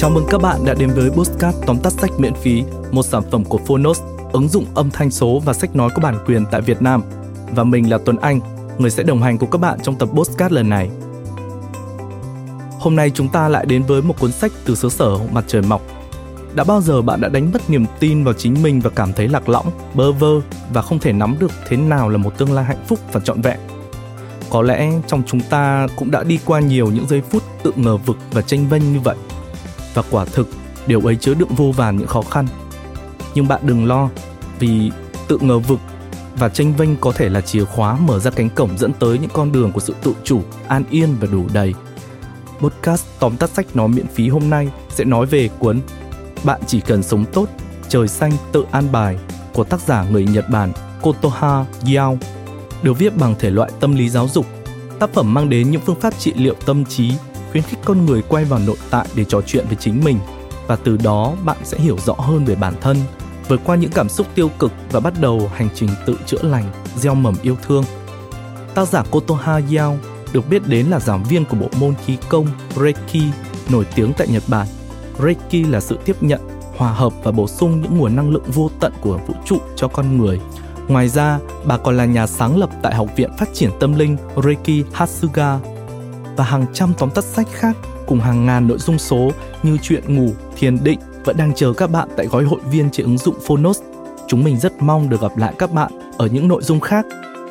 Chào mừng các bạn đã đến với Postcard tóm tắt sách miễn phí, một sản phẩm của Phonos, ứng dụng âm thanh số và sách nói có bản quyền tại Việt Nam. Và mình là Tuấn Anh, người sẽ đồng hành cùng các bạn trong tập Postcard lần này. Hôm nay chúng ta lại đến với một cuốn sách từ xứ sở mặt trời mọc. Đã bao giờ bạn đã đánh mất niềm tin vào chính mình và cảm thấy lạc lõng, bơ vơ và không thể nắm được thế nào là một tương lai hạnh phúc và trọn vẹn? Có lẽ trong chúng ta cũng đã đi qua nhiều những giây phút tự ngờ vực và tranh vênh như vậy – và quả thực, điều ấy chứa đựng vô vàn những khó khăn. Nhưng bạn đừng lo, vì tự ngờ vực và tranh vinh có thể là chìa khóa mở ra cánh cổng dẫn tới những con đường của sự tự chủ, an yên và đủ đầy. Podcast tóm tắt sách nói miễn phí hôm nay sẽ nói về cuốn bạn chỉ cần sống tốt, trời xanh tự an bài của tác giả người nhật bản kotoha yao được viết bằng thể loại tâm lý giáo dục. Tác phẩm mang đến những phương pháp trị liệu tâm trí khuyến khích con người quay vào nội tại để trò chuyện với chính mình. Và từ đó bạn sẽ hiểu rõ hơn về bản thân vượt qua những cảm xúc tiêu cực và bắt đầu hành trình tự chữa lành gieo mầm yêu thương. Tác giả kotoha yao được biết đến là giảng viên của bộ môn khí công reiki nổi tiếng tại nhật bản. Reiki là sự tiếp nhận hòa hợp và bổ sung những nguồn năng lượng vô tận của vũ trụ cho con người. Ngoài ra, bà còn là nhà sáng lập tại Học viện Phát triển Tâm linh Reiki Hatsuga và hàng trăm tóm tắt sách khác cùng hàng ngàn nội dung số như chuyện ngủ, thiền định vẫn đang chờ các bạn tại gói hội viên trên ứng dụng Phonos. Chúng mình rất mong được gặp lại các bạn ở những nội dung khác.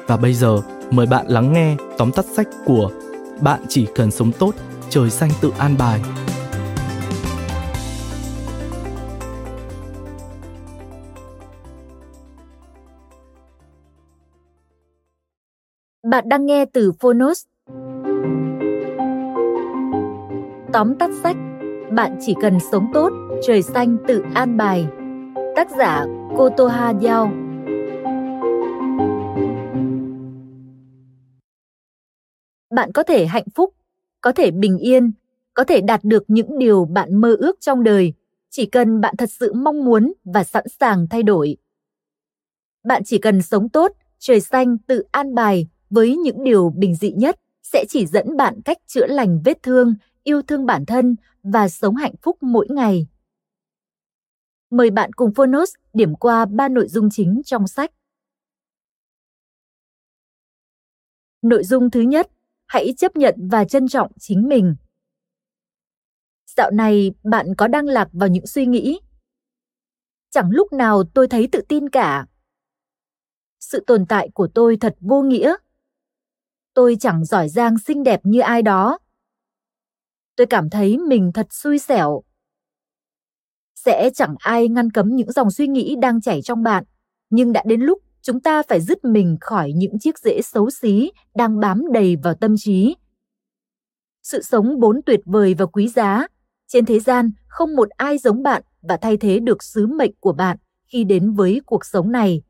Và bây giờ, mời bạn lắng nghe tóm tắt sách của Bạn chỉ cần sống tốt, trời xanh tự an bài. Bạn đang nghe từ Phonos Tóm tắt sách Bạn chỉ cần sống tốt, trời xanh tự an bài Tác giả Kotoha Yao Bạn có thể hạnh phúc, có thể bình yên, có thể đạt được những điều bạn mơ ước trong đời chỉ cần bạn thật sự mong muốn và sẵn sàng thay đổi. Bạn chỉ cần sống tốt, trời xanh tự an bài với những điều bình dị nhất sẽ chỉ dẫn bạn cách chữa lành vết thương yêu thương bản thân và sống hạnh phúc mỗi ngày. Mời bạn cùng Phonos điểm qua ba nội dung chính trong sách. Nội dung thứ nhất, hãy chấp nhận và trân trọng chính mình. Dạo này bạn có đang lạc vào những suy nghĩ. Chẳng lúc nào tôi thấy tự tin cả. Sự tồn tại của tôi thật vô nghĩa. Tôi chẳng giỏi giang xinh đẹp như ai đó tôi cảm thấy mình thật xui xẻo. Sẽ chẳng ai ngăn cấm những dòng suy nghĩ đang chảy trong bạn, nhưng đã đến lúc chúng ta phải dứt mình khỏi những chiếc rễ xấu xí đang bám đầy vào tâm trí. Sự sống bốn tuyệt vời và quý giá, trên thế gian không một ai giống bạn và thay thế được sứ mệnh của bạn khi đến với cuộc sống này.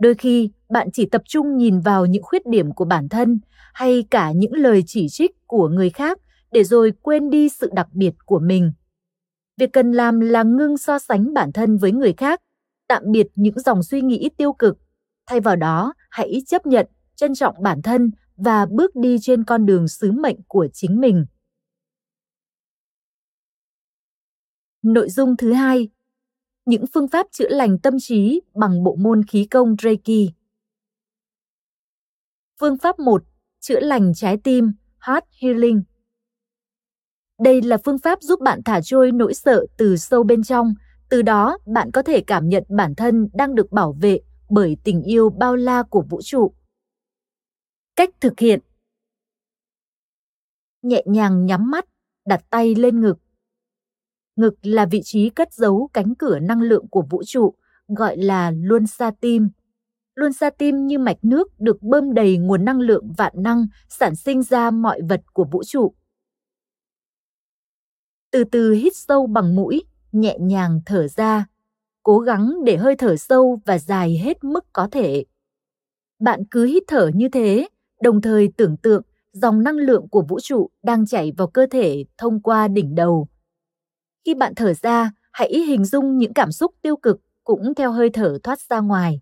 Đôi khi, bạn chỉ tập trung nhìn vào những khuyết điểm của bản thân hay cả những lời chỉ trích của người khác để rồi quên đi sự đặc biệt của mình việc cần làm là ngưng so sánh bản thân với người khác tạm biệt những dòng suy nghĩ tiêu cực thay vào đó hãy chấp nhận trân trọng bản thân và bước đi trên con đường sứ mệnh của chính mình nội dung thứ hai những phương pháp chữa lành tâm trí bằng bộ môn khí công Reiki. Phương pháp 1. Chữa lành trái tim, Heart Healing. Đây là phương pháp giúp bạn thả trôi nỗi sợ từ sâu bên trong, từ đó bạn có thể cảm nhận bản thân đang được bảo vệ bởi tình yêu bao la của vũ trụ. Cách thực hiện Nhẹ nhàng nhắm mắt, đặt tay lên ngực. Ngực là vị trí cất giấu cánh cửa năng lượng của vũ trụ, gọi là luân xa tim. Luân xa tim như mạch nước được bơm đầy nguồn năng lượng vạn năng sản sinh ra mọi vật của vũ trụ từ từ hít sâu bằng mũi, nhẹ nhàng thở ra. Cố gắng để hơi thở sâu và dài hết mức có thể. Bạn cứ hít thở như thế, đồng thời tưởng tượng dòng năng lượng của vũ trụ đang chảy vào cơ thể thông qua đỉnh đầu. Khi bạn thở ra, hãy hình dung những cảm xúc tiêu cực cũng theo hơi thở thoát ra ngoài.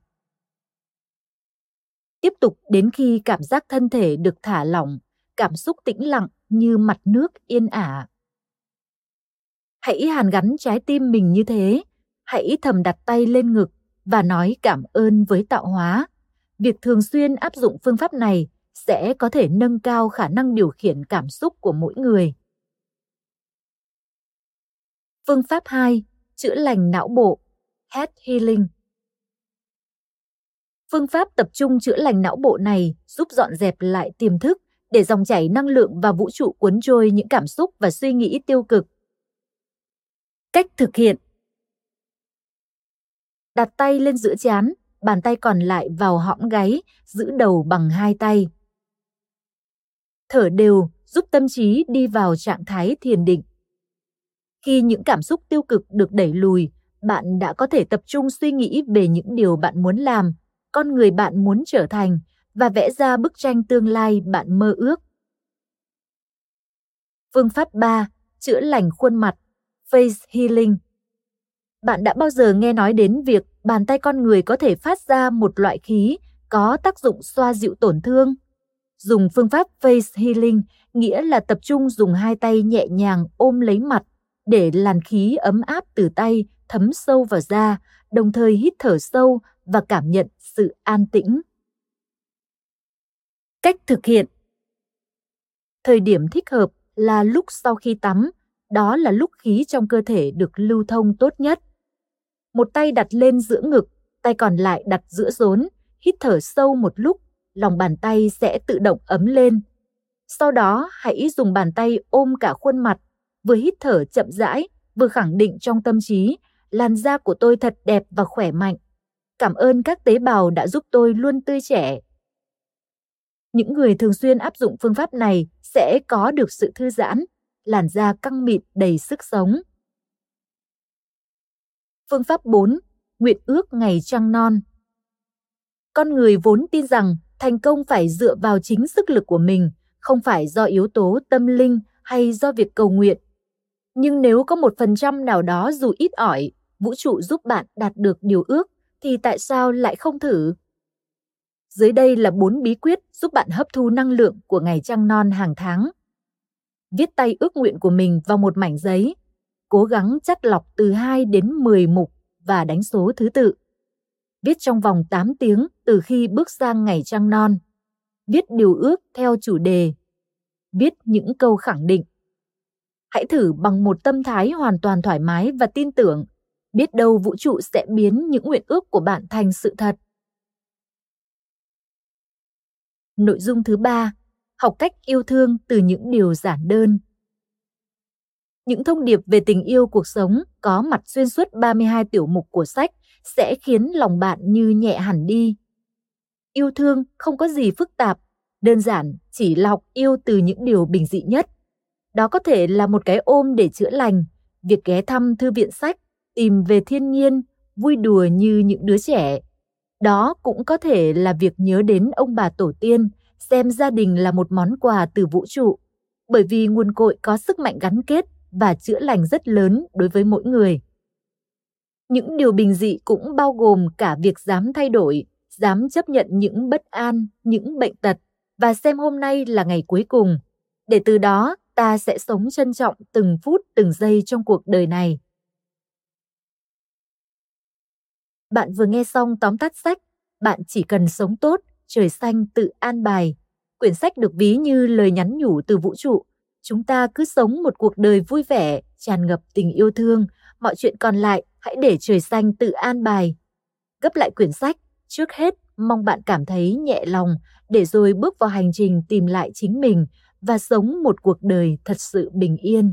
Tiếp tục đến khi cảm giác thân thể được thả lỏng, cảm xúc tĩnh lặng như mặt nước yên ả Hãy hàn gắn trái tim mình như thế, hãy thầm đặt tay lên ngực và nói cảm ơn với tạo hóa. Việc thường xuyên áp dụng phương pháp này sẽ có thể nâng cao khả năng điều khiển cảm xúc của mỗi người. Phương pháp 2. Chữa lành não bộ Head Healing Phương pháp tập trung chữa lành não bộ này giúp dọn dẹp lại tiềm thức để dòng chảy năng lượng và vũ trụ cuốn trôi những cảm xúc và suy nghĩ tiêu cực. Cách thực hiện Đặt tay lên giữa chán, bàn tay còn lại vào hõm gáy, giữ đầu bằng hai tay. Thở đều giúp tâm trí đi vào trạng thái thiền định. Khi những cảm xúc tiêu cực được đẩy lùi, bạn đã có thể tập trung suy nghĩ về những điều bạn muốn làm, con người bạn muốn trở thành và vẽ ra bức tranh tương lai bạn mơ ước. Phương pháp 3. Chữa lành khuôn mặt Face Healing Bạn đã bao giờ nghe nói đến việc bàn tay con người có thể phát ra một loại khí có tác dụng xoa dịu tổn thương? Dùng phương pháp Face Healing nghĩa là tập trung dùng hai tay nhẹ nhàng ôm lấy mặt để làn khí ấm áp từ tay thấm sâu vào da, đồng thời hít thở sâu và cảm nhận sự an tĩnh. Cách thực hiện Thời điểm thích hợp là lúc sau khi tắm, đó là lúc khí trong cơ thể được lưu thông tốt nhất. Một tay đặt lên giữa ngực, tay còn lại đặt giữa rốn, hít thở sâu một lúc, lòng bàn tay sẽ tự động ấm lên. Sau đó, hãy dùng bàn tay ôm cả khuôn mặt, vừa hít thở chậm rãi, vừa khẳng định trong tâm trí, làn da của tôi thật đẹp và khỏe mạnh. Cảm ơn các tế bào đã giúp tôi luôn tươi trẻ. Những người thường xuyên áp dụng phương pháp này sẽ có được sự thư giãn, làn da căng mịn đầy sức sống. Phương pháp 4. Nguyện ước ngày trăng non Con người vốn tin rằng thành công phải dựa vào chính sức lực của mình, không phải do yếu tố tâm linh hay do việc cầu nguyện. Nhưng nếu có một phần trăm nào đó dù ít ỏi, vũ trụ giúp bạn đạt được điều ước, thì tại sao lại không thử? Dưới đây là bốn bí quyết giúp bạn hấp thu năng lượng của ngày trăng non hàng tháng. Viết tay ước nguyện của mình vào một mảnh giấy. Cố gắng chắt lọc từ 2 đến 10 mục và đánh số thứ tự. Viết trong vòng 8 tiếng từ khi bước sang ngày trăng non. Viết điều ước theo chủ đề. Viết những câu khẳng định. Hãy thử bằng một tâm thái hoàn toàn thoải mái và tin tưởng. Biết đâu vũ trụ sẽ biến những nguyện ước của bạn thành sự thật. Nội dung thứ ba, học cách yêu thương từ những điều giản đơn. Những thông điệp về tình yêu cuộc sống có mặt xuyên suốt 32 tiểu mục của sách sẽ khiến lòng bạn như nhẹ hẳn đi. Yêu thương không có gì phức tạp, đơn giản chỉ là học yêu từ những điều bình dị nhất. Đó có thể là một cái ôm để chữa lành, việc ghé thăm thư viện sách, tìm về thiên nhiên, vui đùa như những đứa trẻ, đó cũng có thể là việc nhớ đến ông bà tổ tiên, xem gia đình là một món quà từ vũ trụ, bởi vì nguồn cội có sức mạnh gắn kết và chữa lành rất lớn đối với mỗi người. Những điều bình dị cũng bao gồm cả việc dám thay đổi, dám chấp nhận những bất an, những bệnh tật và xem hôm nay là ngày cuối cùng, để từ đó ta sẽ sống trân trọng từng phút từng giây trong cuộc đời này. Bạn vừa nghe xong tóm tắt sách Bạn chỉ cần sống tốt, trời xanh tự an bài. Quyển sách được ví như lời nhắn nhủ từ vũ trụ. Chúng ta cứ sống một cuộc đời vui vẻ, tràn ngập tình yêu thương. Mọi chuyện còn lại hãy để trời xanh tự an bài. Gấp lại quyển sách, trước hết mong bạn cảm thấy nhẹ lòng để rồi bước vào hành trình tìm lại chính mình và sống một cuộc đời thật sự bình yên.